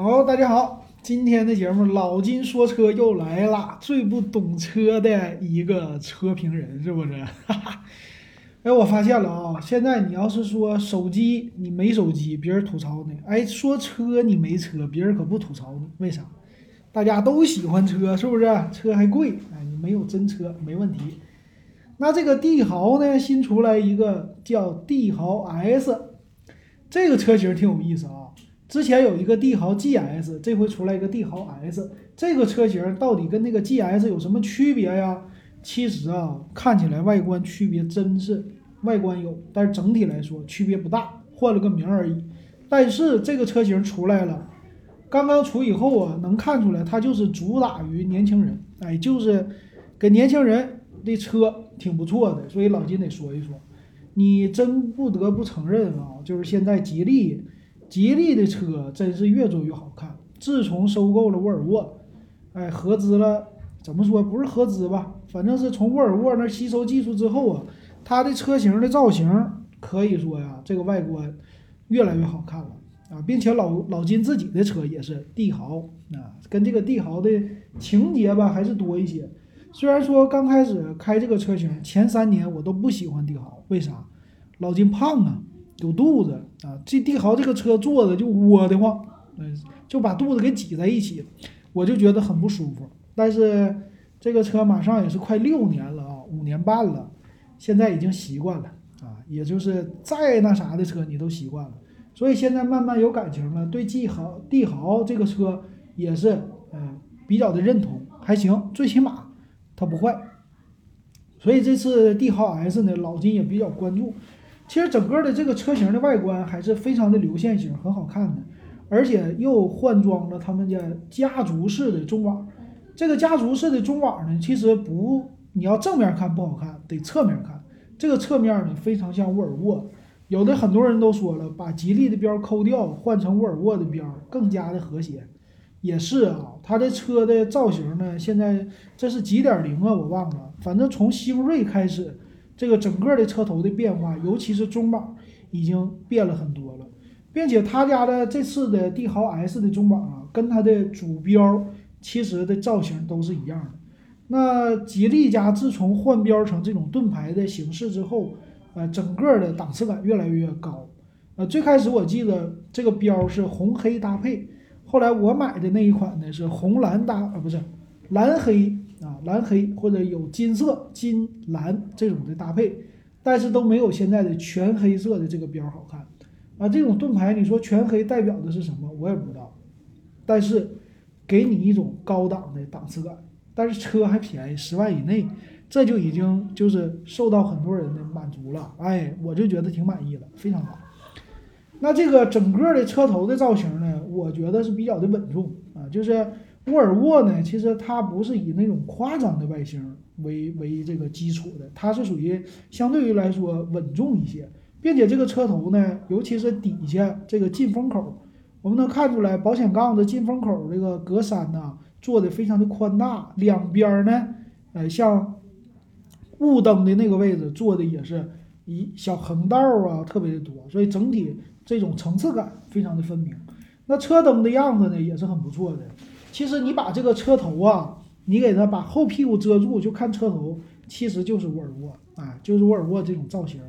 好，大家好，今天的节目老金说车又来了，最不懂车的一个车评人是不是？哈哈。哎，我发现了啊，现在你要是说手机你没手机，别人吐槽你；哎，说车你没车，别人可不吐槽你。为啥？大家都喜欢车，是不是？车还贵，哎，你没有真车没问题。那这个帝豪呢，新出来一个叫帝豪 S，这个车型挺有意思啊。之前有一个帝豪 GS，这回出来一个帝豪 S，这个车型到底跟那个 GS 有什么区别呀？其实啊，看起来外观区别真是外观有，但是整体来说区别不大，换了个名而已。但是这个车型出来了，刚刚出以后啊，能看出来它就是主打于年轻人，哎，就是给年轻人的车挺不错的，所以老金得说一说。你真不得不承认啊，就是现在吉利。吉利的车真是越做越好看。自从收购了沃尔沃，哎，合资了，怎么说不是合资吧？反正是从沃尔沃那吸收技术之后啊，它的车型的造型可以说呀，这个外观越来越好看了啊，并且老老金自己的车也是帝豪啊，跟这个帝豪的情节吧还是多一些。虽然说刚开始开这个车型前三年我都不喜欢帝豪，为啥？老金胖啊。有肚子啊，这帝豪这个车坐的就窝得慌，嗯，就把肚子给挤在一起，我就觉得很不舒服。但是这个车马上也是快六年了啊，五年半了，现在已经习惯了啊，也就是再那啥的车你都习惯了，所以现在慢慢有感情了，对帝豪帝豪这个车也是嗯比较的认同，还行，最起码它不坏。所以这次帝豪 S 呢，老金也比较关注。其实整个的这个车型的外观还是非常的流线型，很好看的，而且又换装了他们家家族式的中网。这个家族式的中网呢，其实不，你要正面看不好看，得侧面看。这个侧面呢，非常像沃尔沃。有的很多人都说了，把吉利的标抠掉，换成沃尔沃的标，更加的和谐。也是啊，它的车的造型呢，现在这是几点零啊？我忘了，反正从星瑞开始。这个整个的车头的变化，尤其是中网，已经变了很多了，并且他家的这次的帝豪 S 的中网啊，跟它的主标其实的造型都是一样的。那吉利家自从换标成这种盾牌的形式之后，呃，整个的档次感越来越高。呃，最开始我记得这个标是红黑搭配，后来我买的那一款呢是红蓝搭，啊不是蓝黑。啊，蓝黑或者有金色、金蓝这种的搭配，但是都没有现在的全黑色的这个标好看。啊，这种盾牌，你说全黑代表的是什么？我也不知道。但是给你一种高档的档次感，但是车还便宜，十万以内，这就已经就是受到很多人的满足了。哎，我就觉得挺满意的，非常好。那这个整个的车头的造型呢，我觉得是比较的稳重啊，就是。沃尔沃呢，其实它不是以那种夸张的外形为为这个基础的，它是属于相对于来说稳重一些，并且这个车头呢，尤其是底下这个进风口，我们能看出来保险杠的进风口这个格栅呢做的非常的宽大，两边呢，呃，像雾灯的那个位置做的也是一小横道啊，特别的多，所以整体这种层次感非常的分明。那车灯的样子呢，也是很不错的。其实你把这个车头啊，你给它把后屁股遮住，就看车头，其实就是沃尔沃啊，就是沃尔沃这种造型，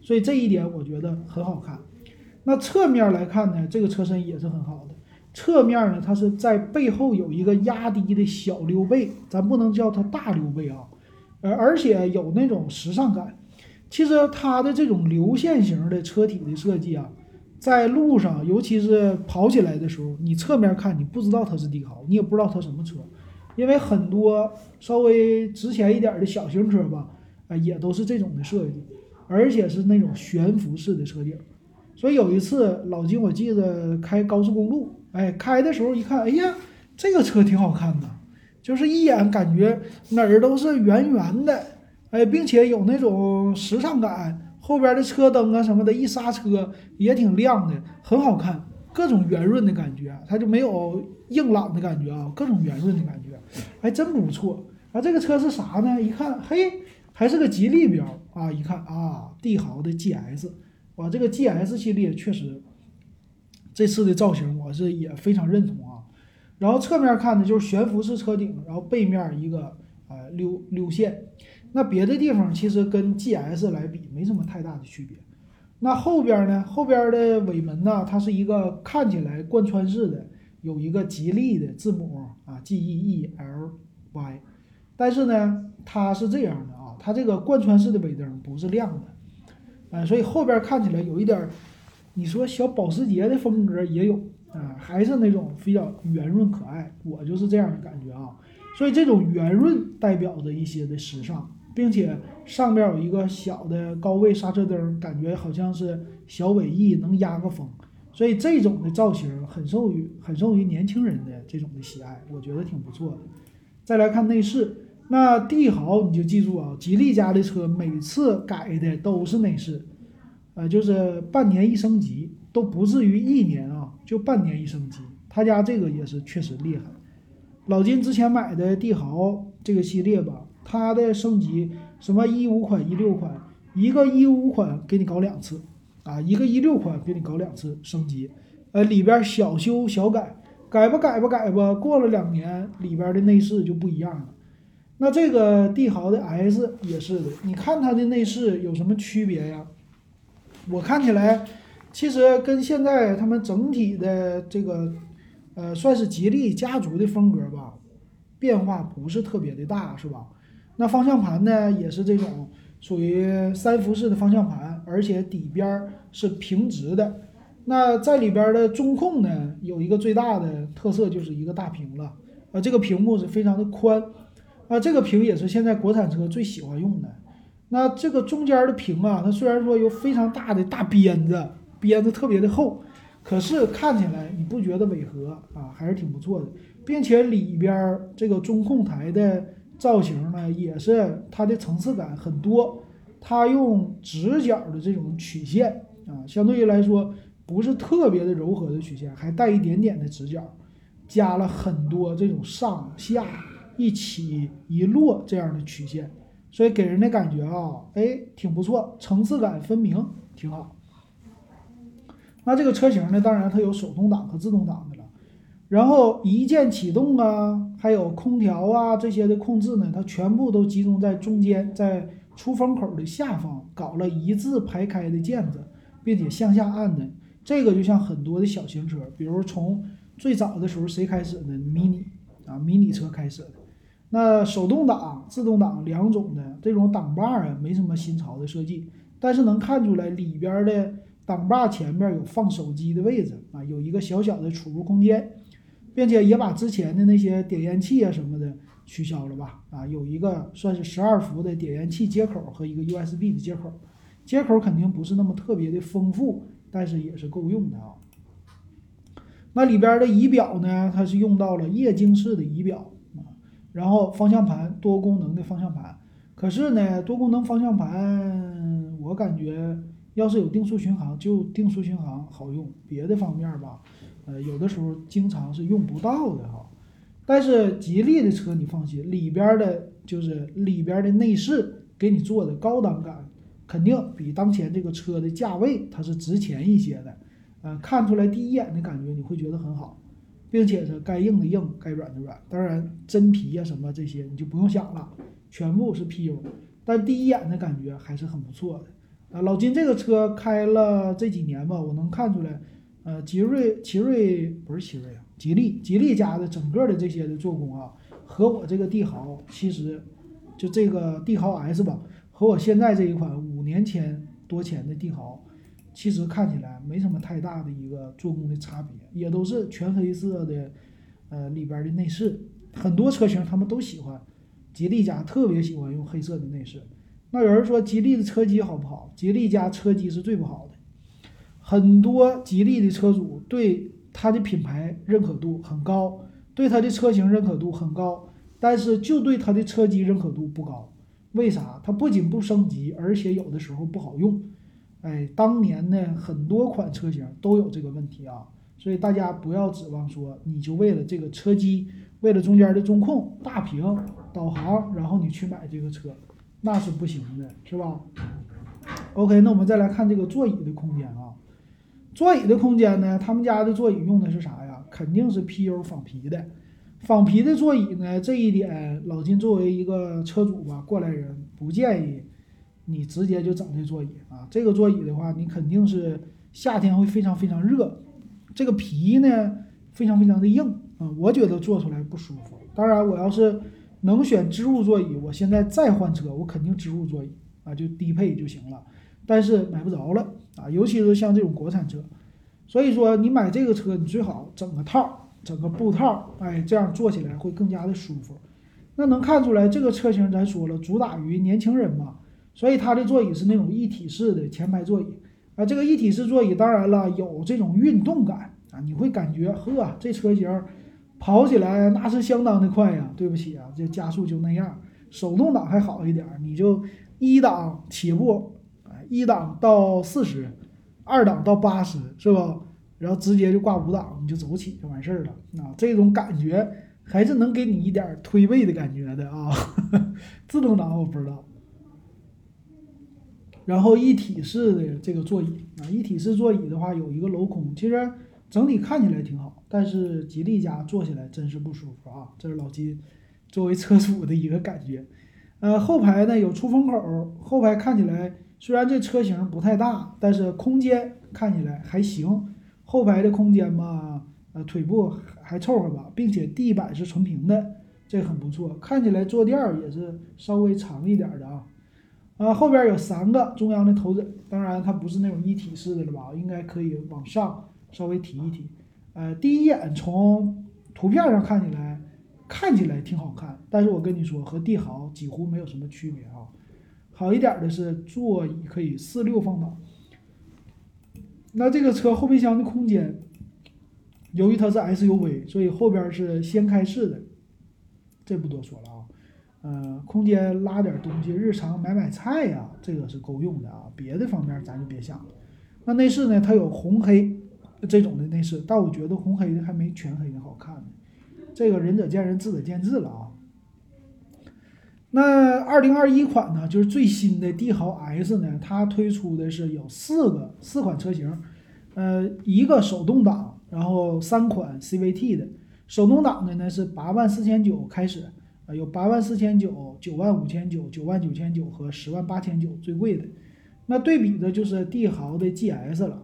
所以这一点我觉得很好看。那侧面来看呢，这个车身也是很好的。侧面呢，它是在背后有一个压低的小溜背，咱不能叫它大溜背啊，而而且有那种时尚感。其实它的这种流线型的车体的设计啊。在路上，尤其是跑起来的时候，你侧面看，你不知道它是帝豪，你也不知道它什么车，因为很多稍微值钱一点的小型车吧，啊，也都是这种的设计，而且是那种悬浮式的车顶。所以有一次，老金我记得开高速公路，哎，开的时候一看，哎呀，这个车挺好看的，就是一眼感觉哪儿都是圆圆的，哎，并且有那种时尚感。后边的车灯啊什么的，一刹车也挺亮的，很好看，各种圆润的感觉，它就没有硬朗的感觉啊，各种圆润的感觉，还真不错啊。这个车是啥呢？一看，嘿，还是个吉利标啊！一看啊，帝豪的 GS，哇，这个 GS 系列确实这次的造型我是也非常认同啊。然后侧面看呢，就是悬浮式车顶，然后背面一个呃溜溜线。那别的地方其实跟 GS 来比没什么太大的区别。那后边呢？后边的尾门呢？它是一个看起来贯穿式的，有一个吉利的字母啊，G E E L Y。但是呢，它是这样的啊，它这个贯穿式的尾灯不是亮的，啊，所以后边看起来有一点，你说小保时捷的风格也有啊，还是那种比较圆润可爱，我就是这样的感觉啊。所以这种圆润代表着一些的时尚。并且上边有一个小的高位刹车灯，感觉好像是小尾翼能压个风，所以这种的造型很受于很受于年轻人的这种的喜爱，我觉得挺不错的。再来看内饰，那帝豪你就记住啊，吉利家的车每次改的都是内饰，呃，就是半年一升级，都不至于一年啊，就半年一升级。他家这个也是确实厉害。老金之前买的帝豪这个系列吧。它的升级什么一五款、一六款，一个一五款给你搞两次，啊，一个一六款给你搞两次升级，呃，里边小修小改，改吧改吧改吧，过了两年里边的内饰就不一样了。那这个帝豪的 S 也是的，你看它的内饰有什么区别呀？我看起来其实跟现在他们整体的这个，呃，算是吉利家族的风格吧，变化不是特别的大，是吧？那方向盘呢，也是这种属于三辐式的方向盘，而且底边是平直的。那在里边的中控呢，有一个最大的特色就是一个大屏了，啊，这个屏幕是非常的宽，啊，这个屏也是现在国产车最喜欢用的。那这个中间的屏啊，它虽然说有非常大的大边子，边子特别的厚，可是看起来你不觉得违和啊，还是挺不错的，并且里边这个中控台的。造型呢也是它的层次感很多，它用直角的这种曲线啊，相对于来说不是特别的柔和的曲线，还带一点点的直角，加了很多这种上下一起一落这样的曲线，所以给人的感觉啊，哎，挺不错，层次感分明，挺好。那这个车型呢，当然它有手动挡和自动挡。然后一键启动啊，还有空调啊这些的控制呢，它全部都集中在中间，在出风口的下方搞了一字排开的键子，并且向下按的。这个就像很多的小型车，比如从最早的时候谁开始的？mini 啊，mini 车开始的。那手动挡、自动挡两种的这种挡把啊，没什么新潮的设计，但是能看出来里边的挡把前面有放手机的位置啊，有一个小小的储物空间。并且也把之前的那些点烟器啊什么的取消了吧？啊，有一个算是十二伏的点烟器接口和一个 USB 的接口，接口肯定不是那么特别的丰富，但是也是够用的啊。那里边的仪表呢，它是用到了液晶式的仪表啊，然后方向盘多功能的方向盘，可是呢，多功能方向盘我感觉要是有定速巡航就定速巡航好用，别的方面吧。呃，有的时候经常是用不到的哈，但是吉利的车你放心，里边的就是里边的内饰给你做的高档感，肯定比当前这个车的价位它是值钱一些的，呃，看出来第一眼的感觉你会觉得很好，并且是该硬的硬，该软的软，当然真皮呀什么这些你就不用想了，全部是 PU，但第一眼的感觉还是很不错的，啊，老金这个车开了这几年吧，我能看出来。呃，吉瑞、奇瑞不是奇瑞啊，吉利、吉利家的整个的这些的做工啊，和我这个帝豪其实就这个帝豪 S 吧，和我现在这一款五年前多钱的帝豪，其实看起来没什么太大的一个做工的差别，也都是全黑色的，呃，里边的内饰，很多车型他们都喜欢，吉利家特别喜欢用黑色的内饰。那有人说吉利的车机好不好？吉利家车机是最不好的。很多吉利的车主对它的品牌认可度很高，对它的车型认可度很高，但是就对它的车机认可度不高。为啥？它不仅不升级，而且有的时候不好用。哎，当年呢，很多款车型都有这个问题啊，所以大家不要指望说你就为了这个车机，为了中间的中控、大屏、导航，然后你去买这个车，那是不行的，是吧？OK，那我们再来看这个座椅的空间啊。座椅的空间呢，他们家的座椅用的是啥呀？肯定是 PU 仿皮的。仿皮的座椅呢，这一点老金作为一个车主吧，过来人不建议你直接就整这座椅啊。这个座椅的话，你肯定是夏天会非常非常热，这个皮呢非常非常的硬啊，我觉得坐出来不舒服。当然，我要是能选织物座椅，我现在再换车，我肯定织物座椅啊，就低配就行了。但是买不着了啊，尤其是像这种国产车，所以说你买这个车，你最好整个套。整个布套，哎，这样坐起来会更加的舒服。那能看出来，这个车型咱说了，主打于年轻人嘛，所以它的座椅是那种一体式的前排座椅啊。这个一体式座椅，当然了，有这种运动感啊，你会感觉呵，这车型跑起来那是相当的快呀。对不起啊，这加速就那样，手动挡还好一点，你就一档起步，一档到四十，二档到八十，是吧？然后直接就挂五档，你就走起就完事儿了啊！这种感觉还是能给你一点推背的感觉的啊。自动挡我不知道。然后一体式的这个座椅啊，一体式座椅的话有一个镂空，其实整体看起来挺好，但是吉利家坐起来真是不舒服啊！这是老金作为车主的一个感觉。呃，后排呢有出风口，后排看起来虽然这车型不太大，但是空间看起来还行。后排的空间嘛，呃，腿部还凑合吧，并且地板是纯平的，这很不错。看起来坐垫儿也是稍微长一点的啊。啊，后边有三个中央的头枕，当然它不是那种一体式的了吧？应该可以往上稍微提一提。呃，第一眼从图片上看起来，看起来挺好看，但是我跟你说，和帝豪几乎没有什么区别啊。好一点的是座椅可以四六放倒。那这个车后备箱的空间，由于它是 SUV，所以后边是掀开式的，这不多说了啊。呃，空间拉点东西，日常买买菜呀，这个是够用的啊。别的方面咱就别想了。那内饰呢？它有红黑这种的内饰，但我觉得红黑的还没全黑的好看呢。这个仁者见仁，智者见智了啊。那二零二一款呢，就是最新的帝豪 S 呢，它推出的是有四个四款车型，呃，一个手动挡，然后三款 CVT 的。手动挡的呢是八万四千九开始，啊，有八万四千九、九万五千九、九万九千九和十万八千九最贵的。那对比的就是帝豪的 GS 了。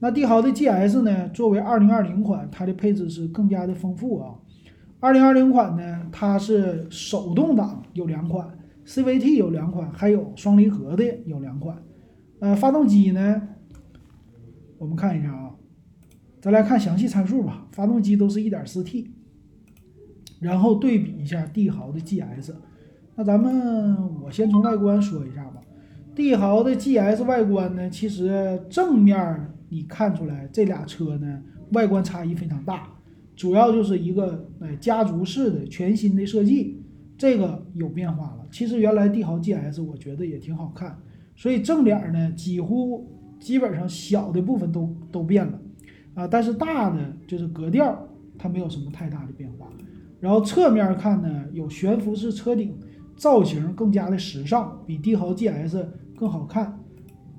那帝豪的 GS 呢，作为二零二零款，它的配置是更加的丰富啊。二零二零款呢，它是手动挡有两款，CVT 有两款，还有双离合的有两款。呃，发动机呢，我们看一下啊，咱来看详细参数吧。发动机都是一点四 T，然后对比一下帝豪的 GS。那咱们我先从外观说一下吧。帝豪的 GS 外观呢，其实正面你看出来这俩车呢，外观差异非常大。主要就是一个呃家族式的全新的设计，这个有变化了。其实原来帝豪 GS 我觉得也挺好看，所以正脸呢几乎基本上小的部分都都变了啊，但是大的就是格调它没有什么太大的变化。然后侧面看呢有悬浮式车顶，造型更加的时尚，比帝豪 GS 更好看。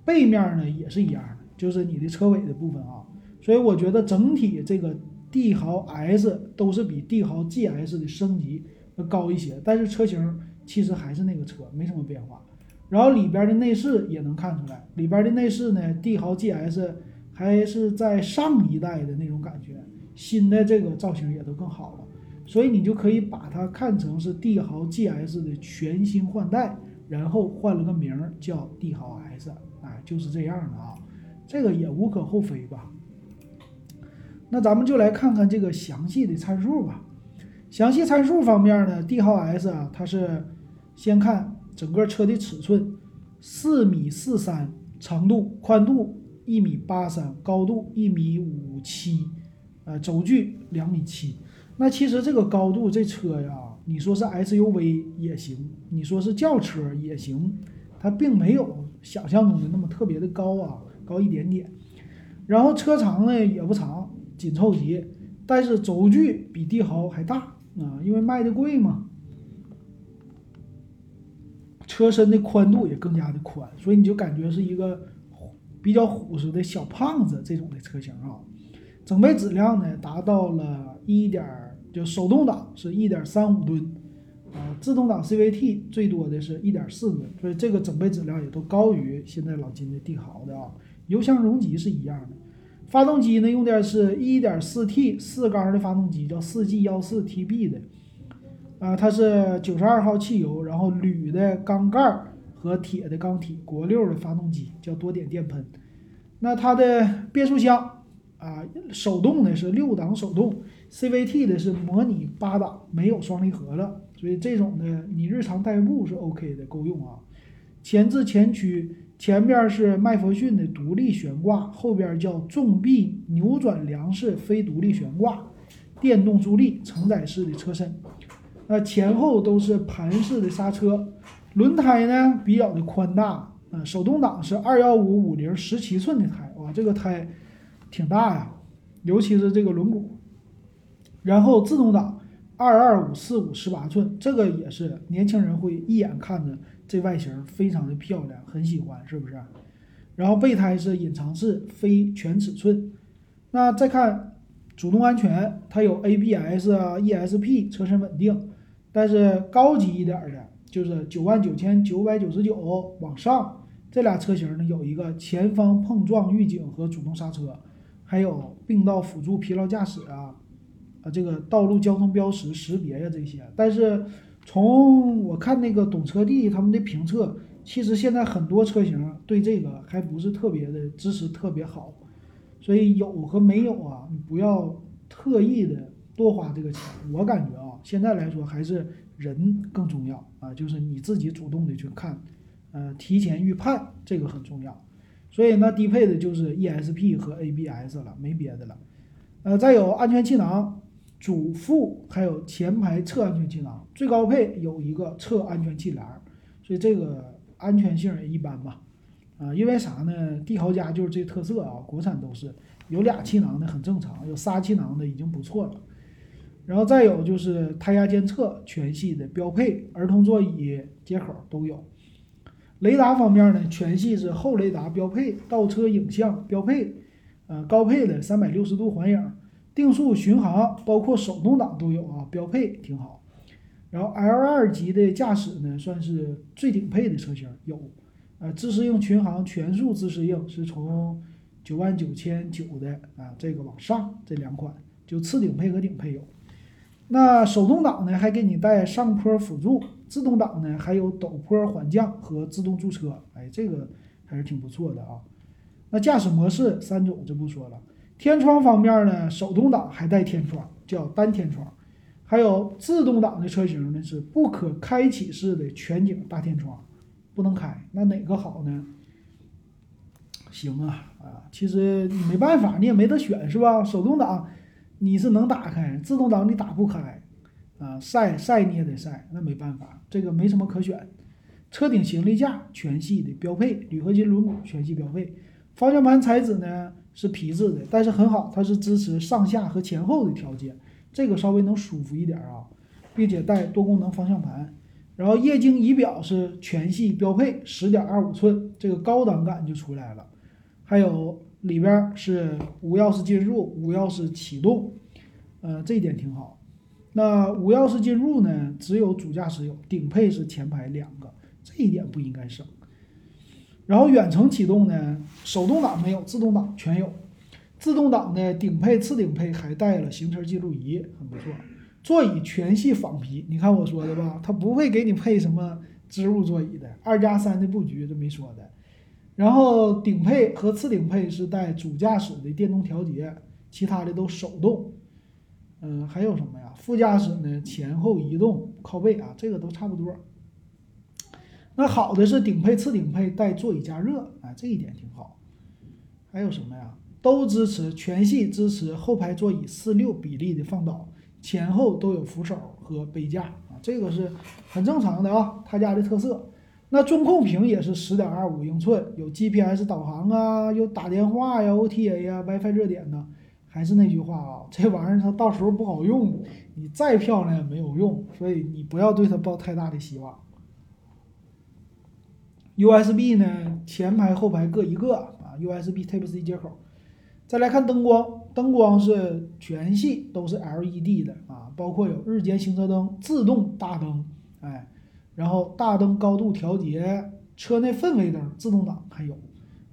背面呢也是一样的，就是你的车尾的部分啊，所以我觉得整体这个。帝豪 S 都是比帝豪 GS 的升级要高一些，但是车型其实还是那个车，没什么变化。然后里边的内饰也能看出来，里边的内饰呢，帝豪 GS 还是在上一代的那种感觉，新的这个造型也都更好了，所以你就可以把它看成是帝豪 GS 的全新换代，然后换了个名叫帝豪 S，哎，就是这样的啊，这个也无可厚非吧。那咱们就来看看这个详细的参数吧。详细参数方面呢，帝豪 S 啊，它是先看整个车的尺寸，四米四三长度，宽度一米八三，高度一米五七，呃，轴距两米七。那其实这个高度，这车呀，你说是 SUV 也行，你说是轿车也行，它并没有想象中的那么特别的高啊，高一点点。然后车长呢也不长。紧凑级，但是轴距比帝豪还大啊，因为卖的贵嘛。车身的宽度也更加的宽，所以你就感觉是一个比较虎实的小胖子这种的车型啊。整备质量呢达到了一点，就手动挡是一点三五吨，啊，自动挡 CVT 最多的是一点四吨，所以这个整备质量也都高于现在老金的帝豪的啊。油箱容积是一样的，发动机呢用的是一点四 T 四缸的发动机，叫四 G 幺四 TB 的，啊，它是九十二号汽油，然后铝的缸盖和铁的缸体，国六的发动机，叫多点电喷。那它的变速箱。啊，手动的是六档手动，CVT 的是模拟八档，没有双离合了，所以这种的你日常代步是 OK 的，够用啊。前置前驱，前边是麦弗逊的独立悬挂，后边叫纵臂扭转梁式非独立悬挂，电动助力，承载式的车身。那前后都是盘式的刹车，轮胎呢比较的宽大，啊，手动挡是二幺五五零十七寸的胎，哇，这个胎。挺大呀，尤其是这个轮毂，然后自动挡二二五四五十八寸，这个也是年轻人会一眼看着这外形非常的漂亮，很喜欢，是不是？然后备胎是隐藏式非全尺寸。那再看主动安全，它有 ABS 啊 ESP 车身稳定，但是高级一点的就是九万九千九百九十九往上这俩车型呢，有一个前方碰撞预警和主动刹车。还有并道辅助疲劳驾驶啊，啊，这个道路交通标识识别呀这些，但是从我看那个懂车帝他们的评测，其实现在很多车型对这个还不是特别的支持特别好，所以有和没有啊，你不要特意的多花这个钱。我感觉啊，现在来说还是人更重要啊，就是你自己主动的去看，呃，提前预判这个很重要。所以呢，低配的就是 ESP 和 ABS 了，没别的了。呃，再有安全气囊，主副还有前排侧安全气囊，最高配有一个侧安全气囊，所以这个安全性也一般吧。啊，因为啥呢？帝豪家就是这特色啊，国产都是有俩气囊的很正常，有仨气囊的已经不错了。然后再有就是胎压监测，全系的标配，儿童座椅接口都有。雷达方面呢，全系是后雷达标配，倒车影像标配，呃，高配的三百六十度环影，定速巡航，包括手动挡都有啊，标配挺好。然后 L2 级的驾驶呢，算是最顶配的车型，有，呃，自适应巡航全速自适应是从九万九千九的啊，这个往上这两款就次顶配和顶配有。那手动挡呢，还给你带上坡辅助；自动挡呢，还有陡坡缓降和自动驻车。哎，这个还是挺不错的啊。那驾驶模式三种就不说了。天窗方面呢，手动挡还带天窗，叫单天窗；还有自动挡的车型呢，是不可开启式的全景大天窗，不能开。那哪个好呢？行啊，啊，其实你没办法，你也没得选，是吧？手动挡。你是能打开，自动挡你打不开，啊，晒晒你也得晒，那没办法，这个没什么可选。车顶行李架全系的标配，铝合金轮毂全系标配。方向盘材质呢是皮质的，但是很好，它是支持上下和前后的调节，这个稍微能舒服一点啊，并且带多功能方向盘。然后液晶仪表是全系标配，十点二五寸，这个高档感就出来了。还有。里边是无钥匙进入、无钥匙启动，呃，这一点挺好。那无钥匙进入呢？只有主驾驶有，顶配是前排两个，这一点不应该省。然后远程启动呢？手动挡没有，自动挡全有。自动挡的顶配、次顶配还带了行车记录仪，很不错。座椅全系仿皮，你看我说的吧？它不会给你配什么织物座椅的，二加三的布局这没说的。然后顶配和次顶配是带主驾驶的电动调节，其他的都手动。嗯，还有什么呀？副驾驶呢？前后移动、靠背啊，这个都差不多。那好的是顶配、次顶配带座椅加热，啊，这一点挺好。还有什么呀？都支持全系支持后排座椅四六比例的放倒，前后都有扶手和杯架啊，这个是很正常的啊，他家的特色。那中控屏也是十点二五英寸，有 GPS 导航啊，有打电话呀、OTA 呀、WiFi 热点呢。还是那句话啊，这玩意儿它到时候不好用，你再漂亮也没有用，所以你不要对它抱太大的希望。USB 呢，前排后排各一个啊，，USB Type C 接口。再来看灯光，灯光是全系都是 LED 的啊，包括有日间行车灯、自动大灯，哎，然后大灯高度调节、车内氛围灯、自动挡，还有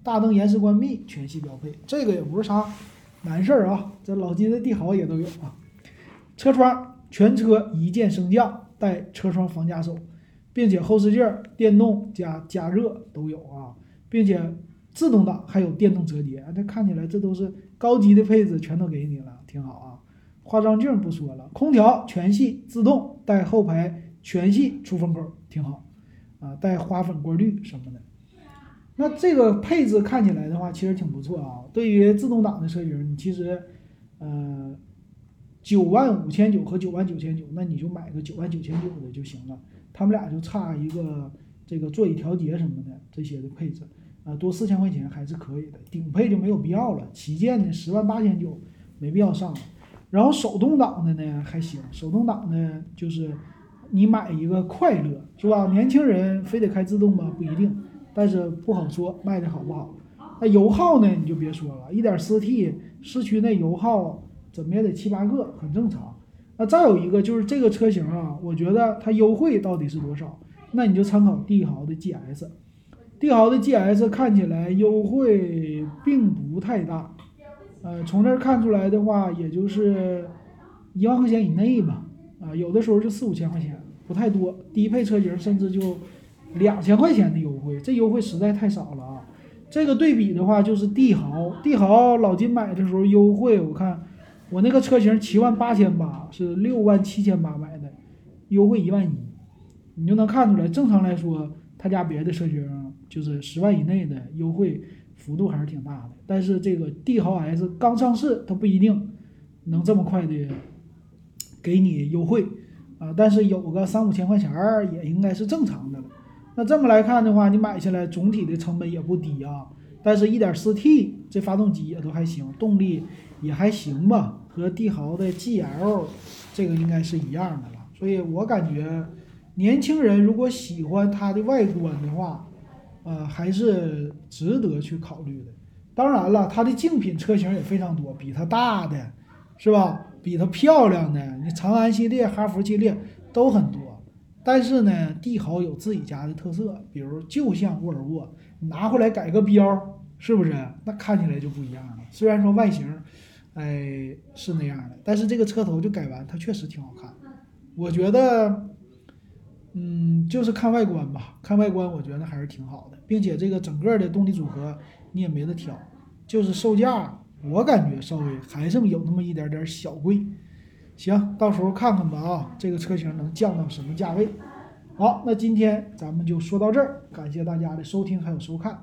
大灯延时关闭，全系标配。这个也不是啥难事儿啊，这老金的帝豪也都有啊。车窗全车一键升降，带车窗防夹手，并且后视镜电动加加热都有啊，并且。自动挡还有电动折叠，这看起来这都是高级的配置，全都给你了，挺好啊。化妆镜不说了，空调全系自动，带后排全系出风口，挺好啊，带花粉过滤什么的。那这个配置看起来的话，其实挺不错啊。对于自动挡的车型，你其实，呃，九万五千九和九万九千九，那你就买个九万九千九的就行了。他们俩就差一个这个座椅调节什么的这些的配置。啊，多四千块钱还是可以的，顶配就没有必要了。旗舰的十万八千九，没必要上了。然后手动挡的呢还行，手动挡呢就是你买一个快乐，是吧？年轻人非得开自动吗？不一定，但是不好说卖的好不好。那油耗呢你就别说了，一点四 T 市区内油耗怎么也得七八个，很正常。那再有一个就是这个车型啊，我觉得它优惠到底是多少？那你就参考帝豪的 GS。帝豪的 GS 看起来优惠并不太大，呃，从这儿看出来的话，也就是一万块钱以内吧，啊，有的时候就四五千块钱，不太多。低配车型甚至就两千块钱的优惠，这优惠实在太少了啊！这个对比的话，就是帝豪，帝豪老金买的时候优惠，我看我那个车型七万八千八，是六万七千八买的，优惠一万一，你就能看出来，正常来说，他家别的车型。就是十万以内的优惠幅度还是挺大的，但是这个帝豪 S 刚上市，它不一定能这么快的给你优惠啊，但是有个三五千块钱儿也应该是正常的了。那这么来看的话，你买下来总体的成本也不低啊。但是 1.4T 这发动机也都还行，动力也还行吧，和帝豪的 GL 这个应该是一样的了。所以我感觉年轻人如果喜欢它的外观的话，呃，还是值得去考虑的。当然了，它的竞品车型也非常多，比它大的，是吧？比它漂亮的，你长安系列、哈弗系列都很多。但是呢，帝豪有自己家的特色，比如就像沃尔沃，拿回来改个标，是不是？那看起来就不一样了。虽然说外形，哎，是那样的，但是这个车头就改完，它确实挺好看。我觉得。嗯，就是看外观吧，看外观，我觉得还是挺好的，并且这个整个的动力组合你也没得挑，就是售价，我感觉稍微还是有那么一点点小贵。行，到时候看看吧啊，这个车型能降到什么价位？好，那今天咱们就说到这儿，感谢大家的收听还有收看。